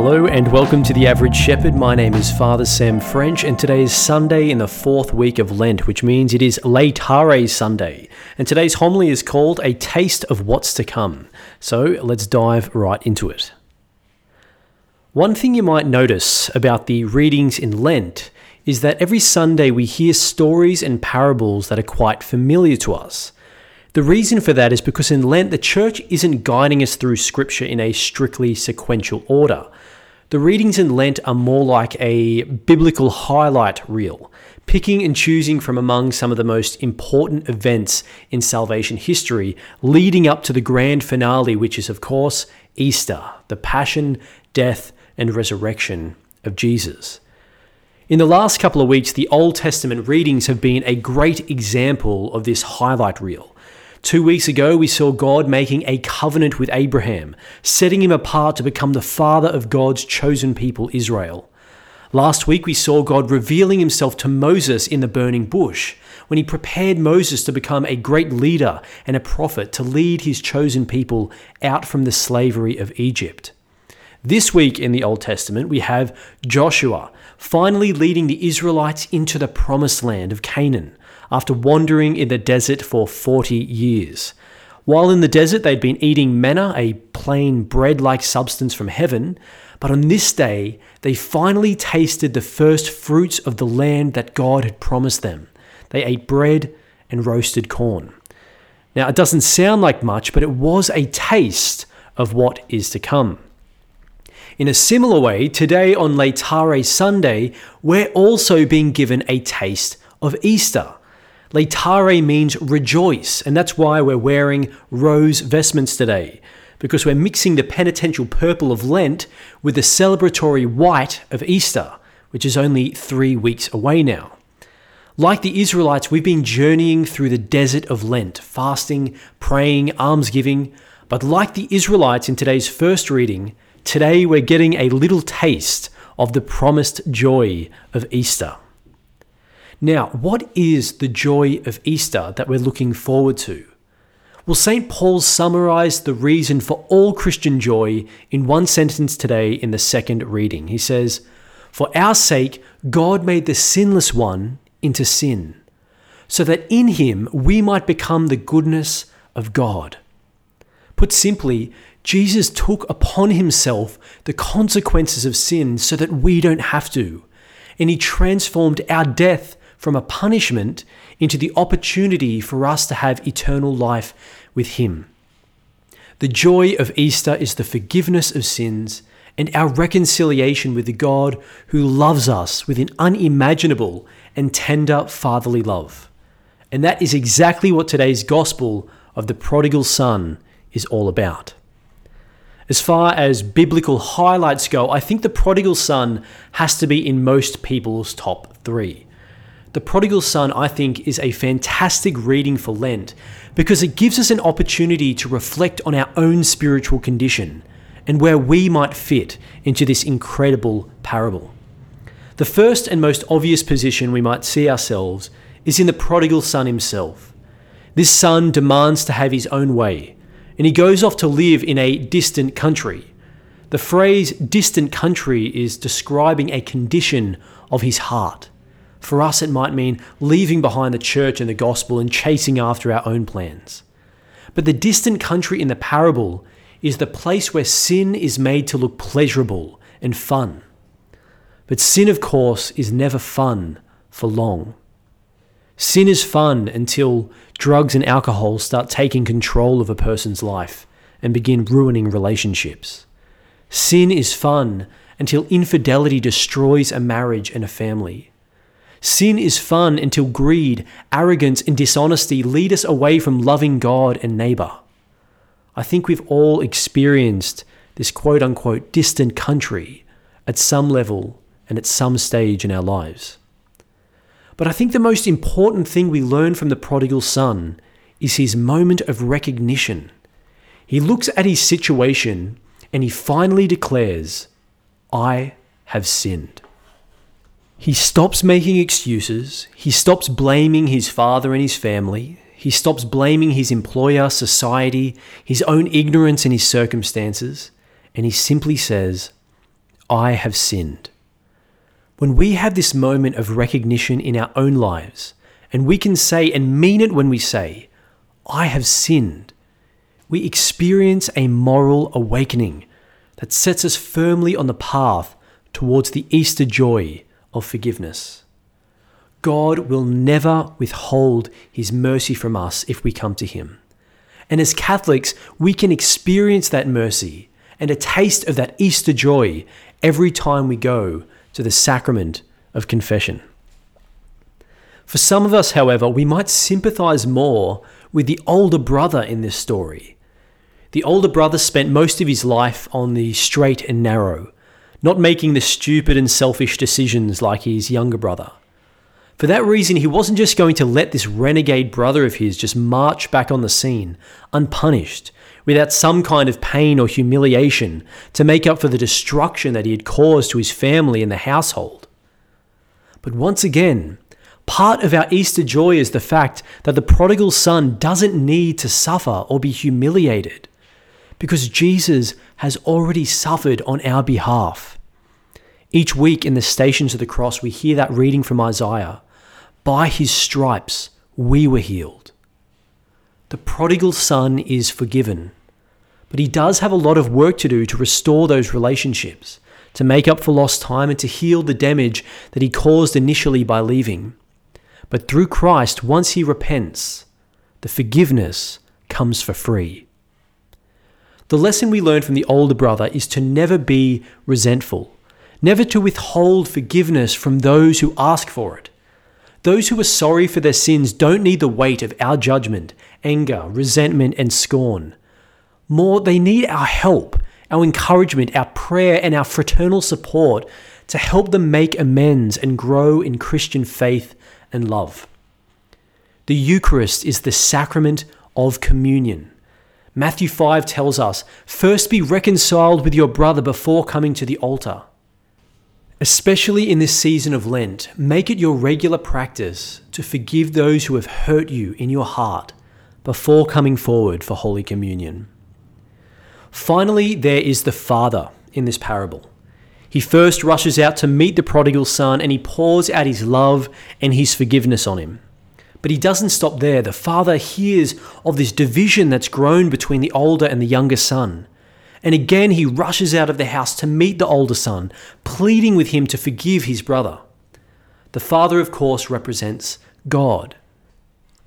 Hello and welcome to The Average Shepherd. My name is Father Sam French, and today is Sunday in the fourth week of Lent, which means it is Laetare Sunday. And today's homily is called A Taste of What's to Come. So let's dive right into it. One thing you might notice about the readings in Lent is that every Sunday we hear stories and parables that are quite familiar to us. The reason for that is because in Lent, the church isn't guiding us through scripture in a strictly sequential order. The readings in Lent are more like a biblical highlight reel, picking and choosing from among some of the most important events in salvation history, leading up to the grand finale, which is, of course, Easter, the passion, death, and resurrection of Jesus. In the last couple of weeks, the Old Testament readings have been a great example of this highlight reel. Two weeks ago, we saw God making a covenant with Abraham, setting him apart to become the father of God's chosen people, Israel. Last week, we saw God revealing himself to Moses in the burning bush when he prepared Moses to become a great leader and a prophet to lead his chosen people out from the slavery of Egypt. This week in the Old Testament, we have Joshua finally leading the Israelites into the promised land of Canaan after wandering in the desert for 40 years. While in the desert, they'd been eating manna, a plain bread like substance from heaven, but on this day, they finally tasted the first fruits of the land that God had promised them. They ate bread and roasted corn. Now, it doesn't sound like much, but it was a taste of what is to come. In a similar way, today on Laetare Sunday, we're also being given a taste of Easter. Laetare means rejoice, and that's why we're wearing rose vestments today, because we're mixing the penitential purple of Lent with the celebratory white of Easter, which is only three weeks away now. Like the Israelites, we've been journeying through the desert of Lent, fasting, praying, almsgiving. But like the Israelites in today's first reading, today we're getting a little taste of the promised joy of Easter. Now, what is the joy of Easter that we're looking forward to? Well, St. Paul summarized the reason for all Christian joy in one sentence today in the second reading. He says, For our sake, God made the sinless one into sin, so that in him we might become the goodness of God. Put simply, Jesus took upon himself the consequences of sin so that we don't have to, and he transformed our death from a punishment into the opportunity for us to have eternal life with Him. The joy of Easter is the forgiveness of sins and our reconciliation with the God who loves us with an unimaginable and tender fatherly love. And that is exactly what today's gospel of the prodigal son is all about. As far as biblical highlights go, I think the prodigal son has to be in most people's top three. The Prodigal Son, I think, is a fantastic reading for Lent because it gives us an opportunity to reflect on our own spiritual condition and where we might fit into this incredible parable. The first and most obvious position we might see ourselves is in the prodigal son himself. This son demands to have his own way, and he goes off to live in a distant country. The phrase distant country is describing a condition of his heart. For us, it might mean leaving behind the church and the gospel and chasing after our own plans. But the distant country in the parable is the place where sin is made to look pleasurable and fun. But sin, of course, is never fun for long. Sin is fun until drugs and alcohol start taking control of a person's life and begin ruining relationships. Sin is fun until infidelity destroys a marriage and a family. Sin is fun until greed, arrogance, and dishonesty lead us away from loving God and neighbor. I think we've all experienced this quote unquote distant country at some level and at some stage in our lives. But I think the most important thing we learn from the prodigal son is his moment of recognition. He looks at his situation and he finally declares, I have sinned. He stops making excuses. He stops blaming his father and his family. He stops blaming his employer, society, his own ignorance and his circumstances. And he simply says, I have sinned. When we have this moment of recognition in our own lives, and we can say and mean it when we say, I have sinned, we experience a moral awakening that sets us firmly on the path towards the Easter joy of forgiveness. God will never withhold his mercy from us if we come to him. And as Catholics, we can experience that mercy and a taste of that Easter joy every time we go to the sacrament of confession. For some of us, however, we might sympathize more with the older brother in this story. The older brother spent most of his life on the straight and narrow, not making the stupid and selfish decisions like his younger brother. For that reason, he wasn't just going to let this renegade brother of his just march back on the scene, unpunished, without some kind of pain or humiliation to make up for the destruction that he had caused to his family and the household. But once again, part of our Easter joy is the fact that the prodigal son doesn't need to suffer or be humiliated, because Jesus has already suffered on our behalf. Each week in the Stations of the Cross, we hear that reading from Isaiah by his stripes we were healed. The prodigal son is forgiven, but he does have a lot of work to do to restore those relationships, to make up for lost time, and to heal the damage that he caused initially by leaving. But through Christ, once he repents, the forgiveness comes for free. The lesson we learn from the older brother is to never be resentful, never to withhold forgiveness from those who ask for it. Those who are sorry for their sins don't need the weight of our judgment, anger, resentment, and scorn. More, they need our help, our encouragement, our prayer, and our fraternal support to help them make amends and grow in Christian faith and love. The Eucharist is the sacrament of communion. Matthew 5 tells us, First be reconciled with your brother before coming to the altar. Especially in this season of Lent, make it your regular practice to forgive those who have hurt you in your heart before coming forward for Holy Communion. Finally, there is the Father in this parable. He first rushes out to meet the prodigal son and he pours out his love and his forgiveness on him. But he doesn't stop there. The father hears of this division that's grown between the older and the younger son. And again, he rushes out of the house to meet the older son, pleading with him to forgive his brother. The father, of course, represents God.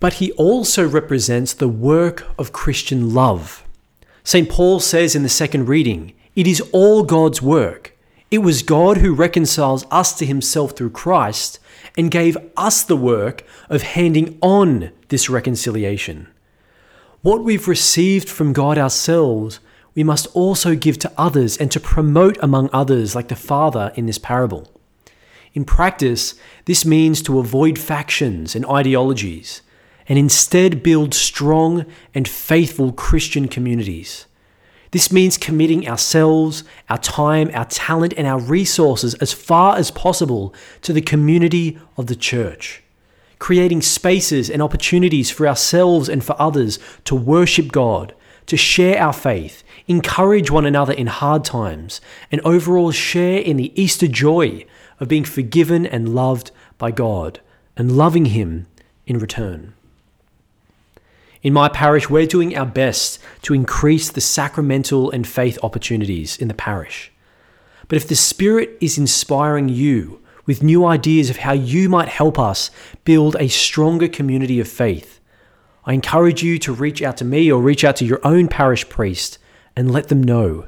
But he also represents the work of Christian love. St. Paul says in the second reading, It is all God's work. It was God who reconciles us to himself through Christ and gave us the work of handing on this reconciliation. What we've received from God ourselves we must also give to others and to promote among others, like the Father in this parable. In practice, this means to avoid factions and ideologies and instead build strong and faithful Christian communities. This means committing ourselves, our time, our talent, and our resources as far as possible to the community of the church, creating spaces and opportunities for ourselves and for others to worship God, to share our faith, encourage one another in hard times, and overall share in the Easter joy of being forgiven and loved by God and loving Him in return. In my parish, we're doing our best to increase the sacramental and faith opportunities in the parish. But if the Spirit is inspiring you with new ideas of how you might help us build a stronger community of faith, I encourage you to reach out to me or reach out to your own parish priest and let them know.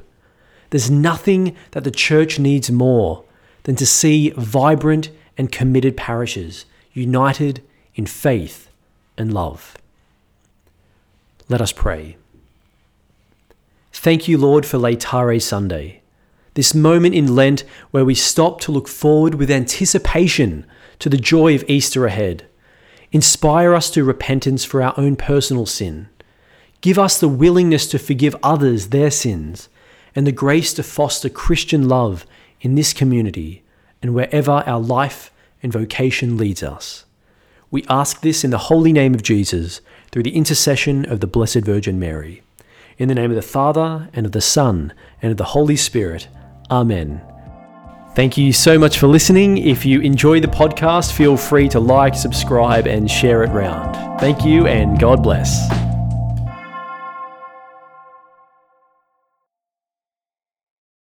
There's nothing that the church needs more than to see vibrant and committed parishes united in faith and love. Let us pray. Thank you, Lord, for Laetare Sunday, this moment in Lent where we stop to look forward with anticipation to the joy of Easter ahead. Inspire us to repentance for our own personal sin Give us the willingness to forgive others their sins and the grace to foster Christian love in this community and wherever our life and vocation leads us. We ask this in the holy name of Jesus through the intercession of the Blessed Virgin Mary. In the name of the Father, and of the Son, and of the Holy Spirit. Amen. Thank you so much for listening. If you enjoy the podcast, feel free to like, subscribe, and share it round. Thank you, and God bless.